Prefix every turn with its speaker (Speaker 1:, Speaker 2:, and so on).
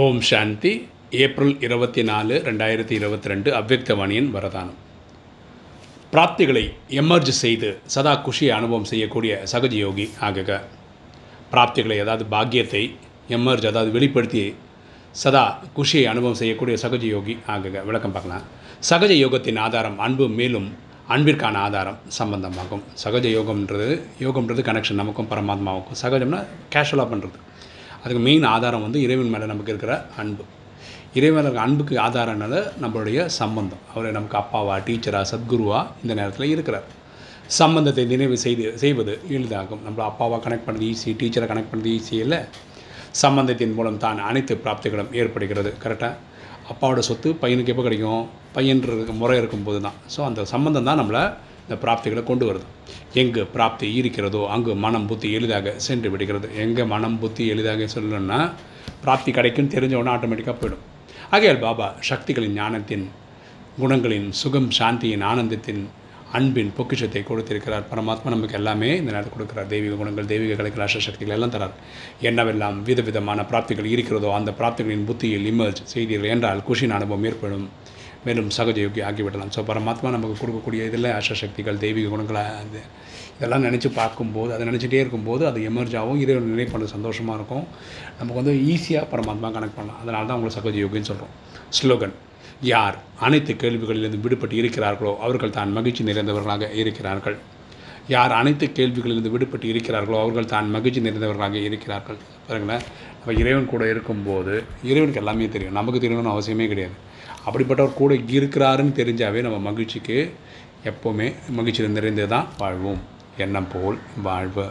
Speaker 1: ஓம் சாந்தி. April இருபத்தி நாலு ரெண்டாயிரத்தி இருபத்தி ரெண்டு அவ்வக்தவாணியின் வரதானம். பிராப்திகளை எமர்ஜ் செய்து சதா குஷியை அனுபவம் செய்யக்கூடிய சகஜ யோகி ஆகுக. பிராப்திகளை அதாவது பாக்கியத்தை எமர்ஜ் அதாவது வெளிப்படுத்தி சதா குஷியை அனுபவம் செய்யக்கூடிய சகஜ யோகி ஆகுக. விளக்கம் பார்க்கலாம். சகஜ யோகத்தின் ஆதாரம் அன்பு மேலும் அன்பிற்கான ஆதாரம் சம்பந்தமாகும். சகஜ யோகம்ன்றது யோகம்ன்றது கனெக்ஷன் நமக்கும் பரமாத்மாவுக்கும். சகஜம்னா கேஷுவலாக பண்ணுறது அதுக்கு மெயின் ஆதாரம் வந்து இறைவன் மேலே நமக்கு இருக்கிற அன்பு. இறைவன் இருக்கிற அன்புக்கு ஆதாரம்னால நம்மளுடைய சம்பந்தம். அவர் நமக்கு அப்பாவா டீச்சரா சத்குருவா இந்த நேரத்தில் இருக்கிறார். சம்பந்தத்தை நினைவு செய்து செய்வது எளிதாகும். நம்ம அப்பாவை கனெக்ட் பண்ணுறது ஈஸி டீச்சரை கனெக்ட் பண்ணுறது ஈஸி இல்லை. சம்பந்தத்தின் மூலம் தான் அனைத்து பிராப்திகளும் ஏற்படுகிறது கரெக்டாக அப்பாவோட சொத்து பையனுக்கு எப்போ கிடைக்கும்? பையன்ற முறை இருக்கும்போது தான் ஸோ அந்த சம்மந்தம் தான் நம்மளை இந்த பிராப்திகளை கொண்டு வருது. எங்கு பிராப்தி இருக்கிறதோ அங்கு மனம் புத்தி எளிதாக சென்று விடுகிறது. எங்கே மனம் புத்தி எளிதாக சொல்லணும்னா பிராப்தி கிடைக்குன்னு தெரிஞ்சவொன்னே ஆட்டோமேட்டிக்காக போயிடும். ஆகையால் பாபா சக்திகளின் ஞானத்தின் குணங்களின் சுகம் சாந்தியின் ஆனந்தத்தின் அன்பின் பொக்கிஷத்தை கொடுத்திருக்கிறார். பரமாத்மா நமக்கு எல்லாமே இந்த நேரத்தில் கொடுக்குறார். தெய்வீக குணங்கள் தெய்வீக கலைகள் அஷ்ட சக்திகள் எல்லாம் தரார். என்னவெல்லாம் விதவிதமான பிராப்திகள் இருக்கிறதோ அந்த பிராப்திகளின் புத்தியில் இமர்ஜ் செய்தீர்கள் என்றால் குஷின் அனுபவம் ஏற்படும். மேலும் சகஜ யோகி ஆகிவிடலாம். ஸோ பரமாத்மா நமக்கு கொடுக்கக்கூடிய இதில் அஷ்டசக்திகள் தெய்வீக குணங்களை அது இதெல்லாம் நினச்சி பார்க்கும்போது அதை நினச்சிட்டே இருக்கும்போது அது எமர்ஜ் ஆகும். இறைவன் நினை பண்ண சந்தோஷமாக இருக்கும். நமக்கு வந்து ஈஸியாக பரமாத்மா கனெக்ட் பண்ணலாம். அதனால தான் அவங்களை சகஜ யோகின்னு சொல்கிறோம் ஸ்லோகன் யார் அனைத்து கேள்விகளிலிருந்து விடுபட்டு இருக்கிறார்களோ அவர்கள் தான் மகிழ்ச்சி நிறைந்தவர்களாக இருக்கிறார்கள். யார் அனைத்து கேள்விகளிலிருந்து விடுபட்டு இருக்கிறார்களோ அவர்கள் தான் மகிழ்ச்சி நிறைந்தவர்களாக இருக்கிறார்கள். பாருங்களேன் நம்ம இறைவன் கூட இருக்கும்போது இறைவனுக்கு எல்லாமே தெரியும். நமக்கு தெரியணும்னு அவசியமே கிடையாது. அப்படிப்பட்டவர் கூட இருக்கிறாருன்னு தெரிஞ்சாவே நம்ம மகிழ்ச்சிக்கு எப்போவுமே மகிழ்ச்சி நிறைந்து தான் வாழ்வோம். எண்ணம் போல் வாழ்வு